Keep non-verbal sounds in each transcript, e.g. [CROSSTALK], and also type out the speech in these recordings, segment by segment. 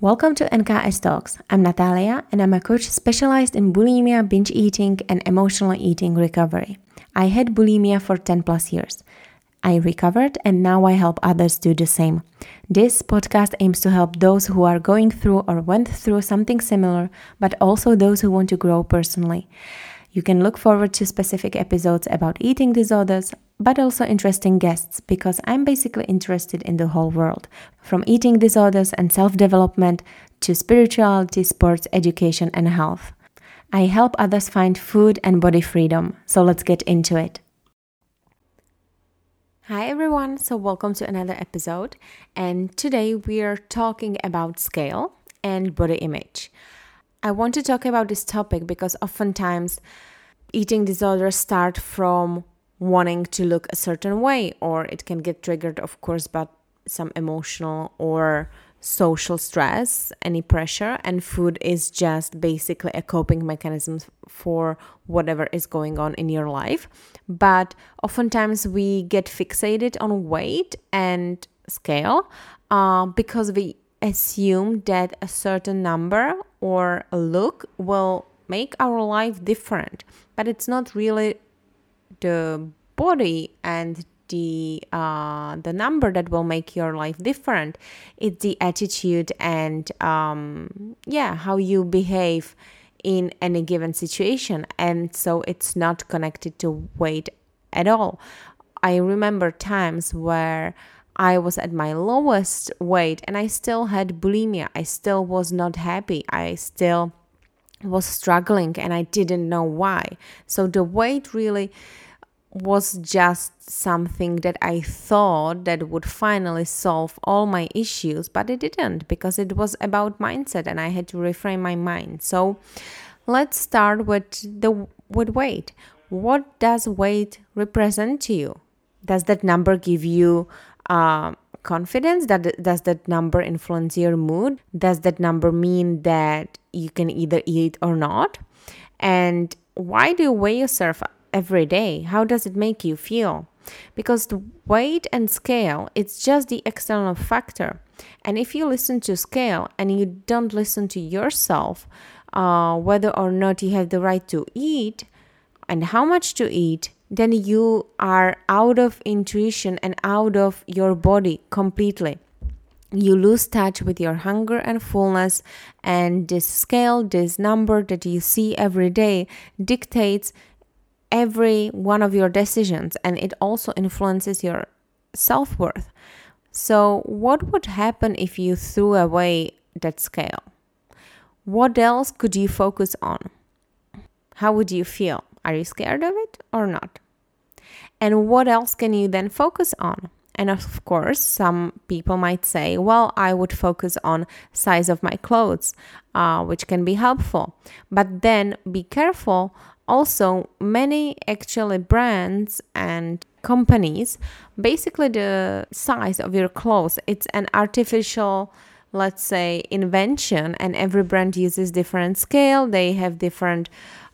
Welcome to NKS Talks. I'm Natalia and I'm a coach specialized in bulimia, binge eating, and emotional eating recovery. I had bulimia for 10 plus years. I recovered and now I help others do the same. This podcast aims to help those who are going through or went through something similar, but also those who want to grow personally. You can look forward to specific episodes about eating disorders, but also interesting guests because I'm basically interested in the whole world from eating disorders and self development to spirituality, sports, education, and health. I help others find food and body freedom, so let's get into it. Hi everyone, so welcome to another episode, and today we are talking about scale and body image. I want to talk about this topic because oftentimes eating disorders start from wanting to look a certain way, or it can get triggered, of course, by some emotional or social stress, any pressure, and food is just basically a coping mechanism for whatever is going on in your life. But oftentimes we get fixated on weight and scale uh, because we assume that a certain number or a look will make our life different but it's not really the body and the uh, the number that will make your life different. It's the attitude and um, yeah how you behave in any given situation. And so it's not connected to weight at all. I remember times where i was at my lowest weight and i still had bulimia. I still was not happy. I still was struggling and I didn't know why. So the weight really was just something that I thought that would finally solve all my issues, but it didn't because it was about mindset and I had to reframe my mind. So let's start with the with weight. What does weight represent to you? Does that number give you uh, confidence? That does that number influence your mood? Does that number mean that you can either eat or not? And why do you weigh yourself every day? How does it make you feel? Because the weight and scale it's just the external factor. And if you listen to scale and you don't listen to yourself uh, whether or not you have the right to eat and how much to eat then you are out of intuition and out of your body completely. You lose touch with your hunger and fullness, and this scale, this number that you see every day, dictates every one of your decisions and it also influences your self worth. So, what would happen if you threw away that scale? What else could you focus on? How would you feel? Are you scared of it or not? And what else can you then focus on? And of course, some people might say, well, I would focus on size of my clothes, uh, which can be helpful. But then be careful. Also, many actually brands and companies, basically the size of your clothes, it's an artificial let's say invention and every brand uses different scale they have different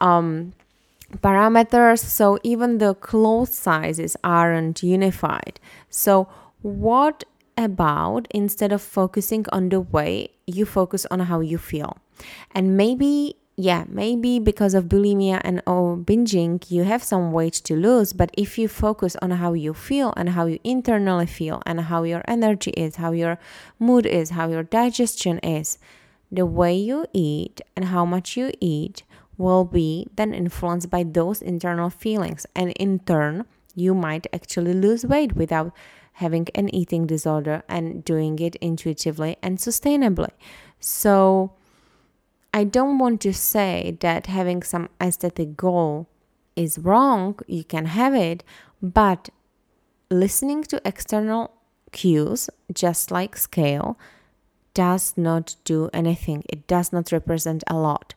um, parameters so even the cloth sizes aren't unified. So what about instead of focusing on the way you focus on how you feel? And maybe yeah maybe because of bulimia and or binging you have some weight to lose but if you focus on how you feel and how you internally feel and how your energy is how your mood is how your digestion is the way you eat and how much you eat will be then influenced by those internal feelings. And in turn you might actually lose weight without having an eating disorder and doing it intuitively and sustainably. So i don't want to say that having some aesthetic goal is wrong you can have it but listening to external cues just like scale does not do anything. It does not represent a lot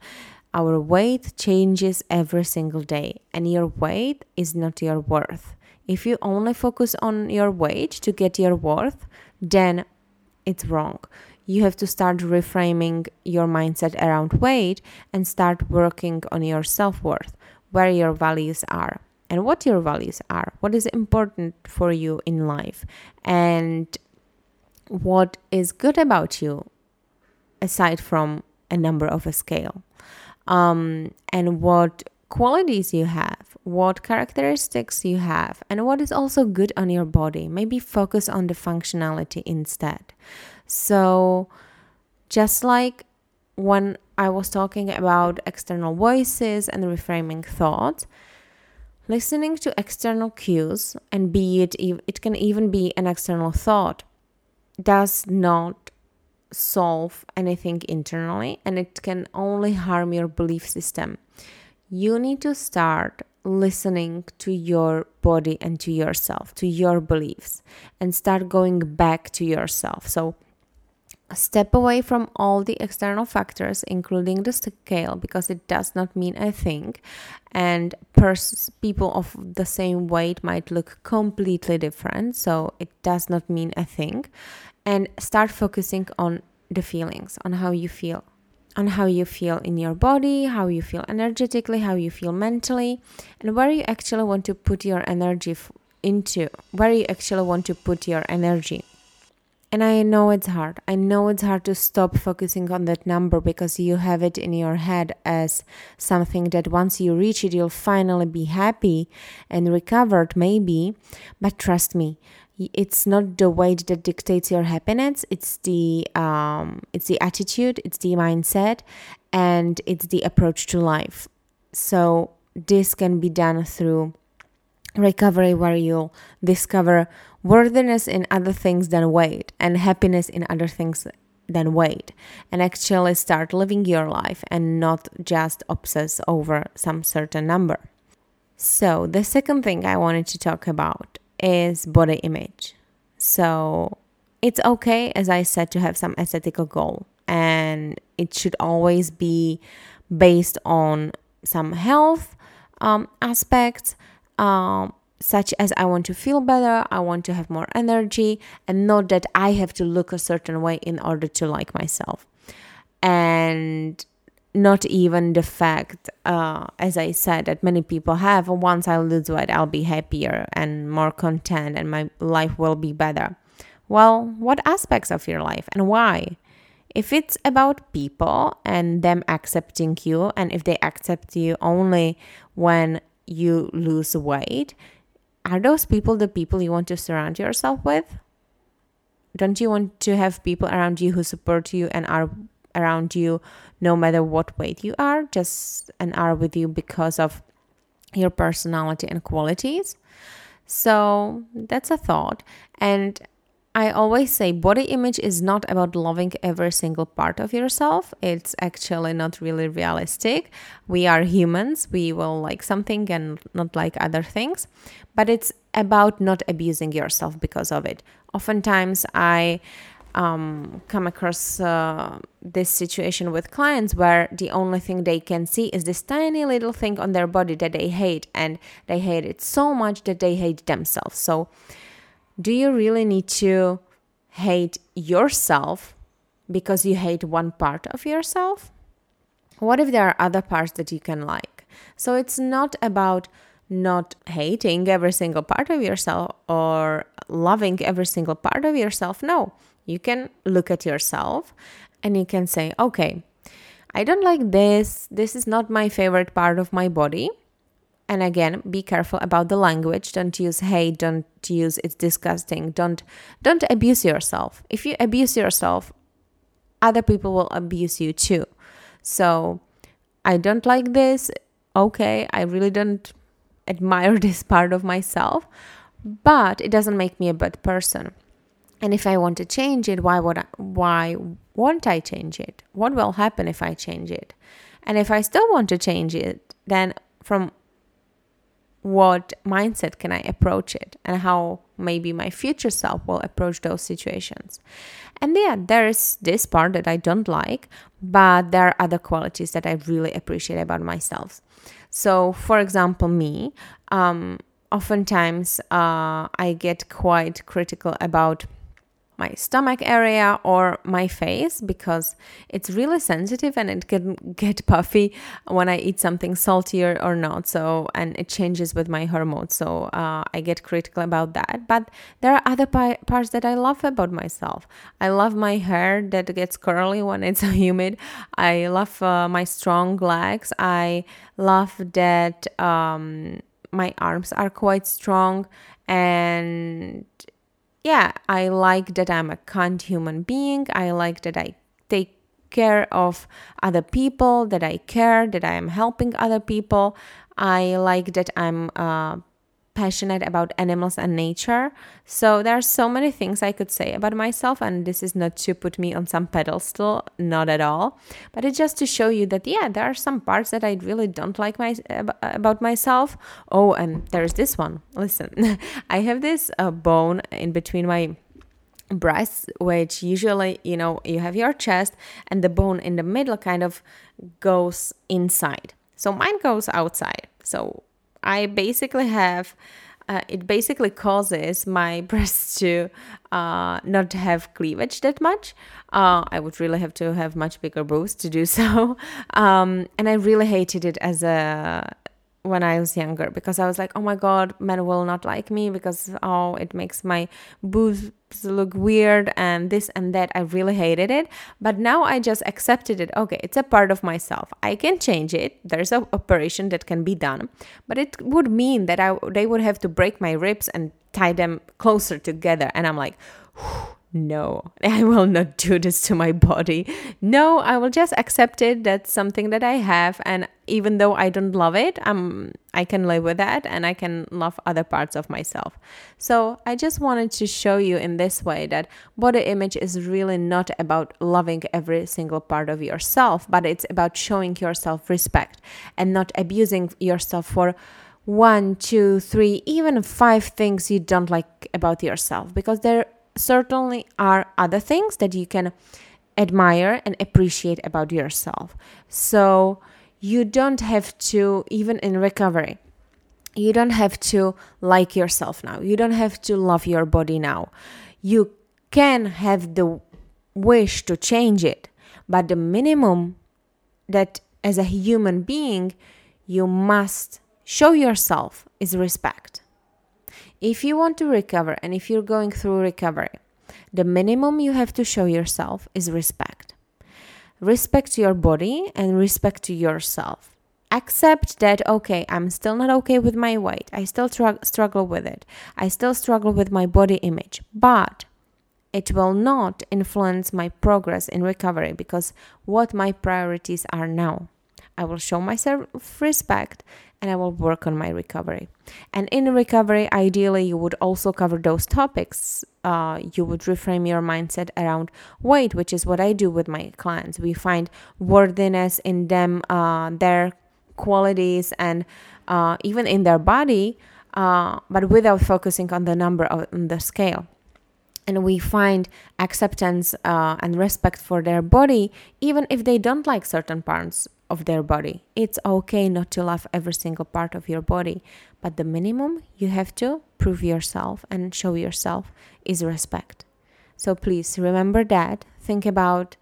our weight changes every single day, and your weight is not your worth. If you only focus on your weight to get your worth, then it's wrong. You have to start reframing your mindset around weight and start working on your self worth, where your values are, and what your values are, what is important for you in life, and what is good about you aside from a number of a scale um, and what qualities you have, what characteristics you have, and what is also good on your body. Maybe focus on the functionality instead. So, just like when I was talking about external voices and reframing thoughts, listening to external cues, and be it, it can even be an external thought, does not solve anything internally and it can only harm your belief system. You need to start listening to your body and to yourself, to your beliefs, and start going back to yourself. So, step away from all the external factors, including the scale, because it does not mean a thing. And pers- people of the same weight might look completely different, so it does not mean a thing and start focusing on the feelings, on how you feel, on how you feel in your body, how you feel energetically, how you feel mentally, and where you actually want to put your energy into, where you actually want to put your energy. And I know it's hard. I know it's hard to stop focusing on that number because you have it in your head as something that once you reach it, you'll finally be happy and recovered, maybe. But trust me, it's not the weight that dictates your happiness. It's the um, it's the attitude it's the mindset and it's the approach to life. So this can be done through recovery where you'll discover worthiness in other things than weight and happiness in other things than weight and actually start living your life and not just obsess over some certain number. So the second thing i wanted to talk about is body image. So it's okay, as I said, to have some aesthetical goal, and it should always be based on some health um, aspects. Um, such as I want to feel better, I want to have more energy, and not that I have to look a certain way in order to like myself. And not even the fact, uh, as I said, that many people have once I lose weight, I'll be happier and more content and my life will be better. Well, what aspects of your life and why? If it's about people and them accepting you, and if they accept you only when you lose weight, are those people the people you want to surround yourself with? Don't you want to have people around you who support you and are around you no matter what weight you are just and are with you because of your personality and qualities so that's a thought and I always say body image is not about loving every single part of yourself. It's actually not really realistic. We are humans, we will like something and not like other things, but it's about not abusing yourself because of it. Oftentimes, I um, come across uh, this situation with clients where the only thing they can see is this tiny little thing on their body that they hate, and they hate it so much that they hate themselves. So, do you really need to hate yourself because you hate one part of yourself? What if there are other parts that you can like? So, it's not about not hating every single part of yourself or loving every single part of yourself. No, you can look at yourself and you can say, okay, I don't like this. This is not my favorite part of my body. And again, be careful about the language. Don't use hate, don't use it's disgusting. Don't don't abuse yourself. If you abuse yourself, other people will abuse you too. So, I don't like this. Okay, I really don't admire [LAUGHS] this part of myself, but it doesn't make me a bad person. And if I want to change it, why would I, why won't I change it? What will happen if I change it? And if I still want to change it, then from what mindset can I approach it and how maybe my future self will approach those situations. And yeah, there is this part that I don't like, but there are other qualities that I really appreciate about myself. So, for example, me, um, oftentimes uh, I get quite critical about my stomach area or my face because it's really sensitive and it can [LAUGHS] get puffy when I eat something saltier or not. So, and it changes with my hormones. So, uh, I get critical about that. But there are other pi- parts that I love about myself. I love my hair that gets curly when it's [LAUGHS] humid. I love uh, my strong legs. I love that um, my arms are quite strong and yeah, I like that I'm a kind human being. I like that I take care of other people, that I care, that I am helping other people. I like that I'm uh, passionate about animals and nature. So there are so many things I could say about myself, and this is not to put me on some pedestal, not at all, but it's just to show you that yeah, there are some parts that I really don't like my about myself. Oh, and there's this one. Listen, [LAUGHS] I have this uh, bone in between my breasts which usually you know you have your chest and the bone in the middle kind of goes inside so mine goes outside so I basically have. Uh, it basically causes my [LAUGHS] breasts to uh, not have cleavage that much. Uh, I would really have to have much bigger boobs to do so, [LAUGHS] um, and I really hated it as a when I was younger because I was like, oh my god, men will not like me because oh, it makes my boobs look weird and this and that. I really hated it. But now I just accepted it. Okay, it's a part of myself. I can change it. There's an operation that can be done. But it would mean that I they would have to break my ribs and tie them closer together. And I'm like, no, [LAUGHS] I will not do this to my body. No, I will just accept it. That's something that I have. And even though I don't love it, I'm, I can live with that and I can love other parts of myself. So I just wanted to show you in this way that body image is really not about loving every single part of yourself, but it's about showing yourself respect and not abusing yourself for one, two, three, even five things you don't like about yourself because there certainly are other things that you can admire and appreciate about yourself. So you don't have to, even in recovery, you don't have to like yourself now. You don't have to love your body now. You can have the wish to change it, but the minimum that as a human being you must show yourself is respect. If you want to recover and if you're going through recovery, the minimum you have to show yourself is respect. Respect your body and respect yourself. Accept that, okay, I'm still not okay with my weight. I still tr- struggle with it. I still struggle with my body image. But it will not influence my progress in recovery because what my priorities are now. I will show myself respect and I will work on my recovery. And in recovery, ideally, you would also cover those topics. Uh, you would reframe your mindset around weight, which is what I do with my clients. We find worthiness in them, uh, their qualities, and uh, even in their body, uh, but without focusing on the number on the scale and we find acceptance uh, and respect for their body even if they don't like certain parts of their body. It's okay not to love every single part of your body, but the minimum you have to prove yourself and show yourself is respect. So please remember that. Think about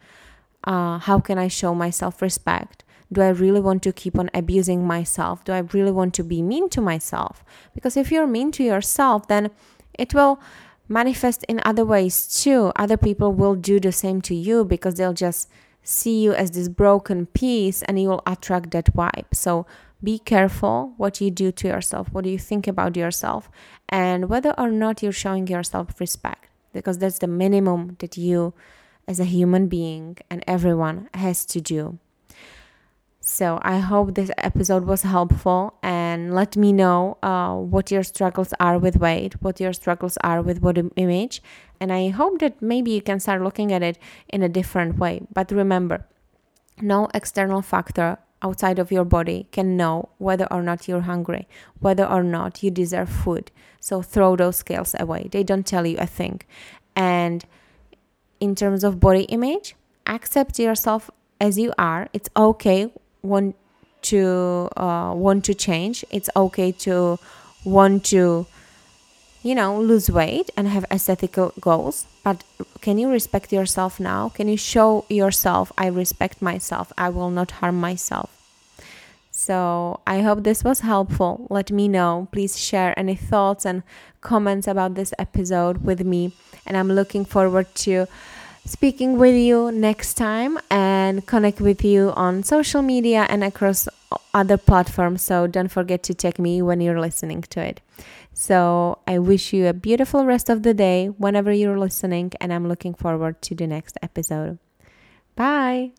uh, how can I show myself respect? Do I really want to keep on abusing myself? Do I really want to be mean to myself? Because if you're mean to yourself, then it will manifest in other ways too. Other people will do the same to you because they'll just see you as this broken piece and you will attract that vibe. So be careful what you do to yourself, what do you think about yourself, and whether or not you're showing yourself respect, because that's the minimum that you, as a human being, and everyone has to do. So I hope this episode was helpful and let me know uh, what your struggles are with weight, what your struggles are with body image. And I hope that maybe you can start looking at it in a different way. But remember, no external factor outside of your body can know whether or not you're hungry, whether or not you deserve food. So throw those scales away. They don't tell you a thing. And in terms of body image, accept yourself as you are. It's okay want to uh, want to change it's okay to want to you know, lose weight and have aesthetical goals, but can you respect yourself now? Can you show yourself, I respect myself, I will not harm myself? So I hope this was helpful. Let me know. Please share any thoughts and comments about this episode with me. And I'm looking forward to speaking with you next time and connect with you on social media and across other platforms. So don't forget to check me when you're listening to it. So I wish you a beautiful rest of the day whenever you're listening, and I'm looking forward to the next episode. Bye.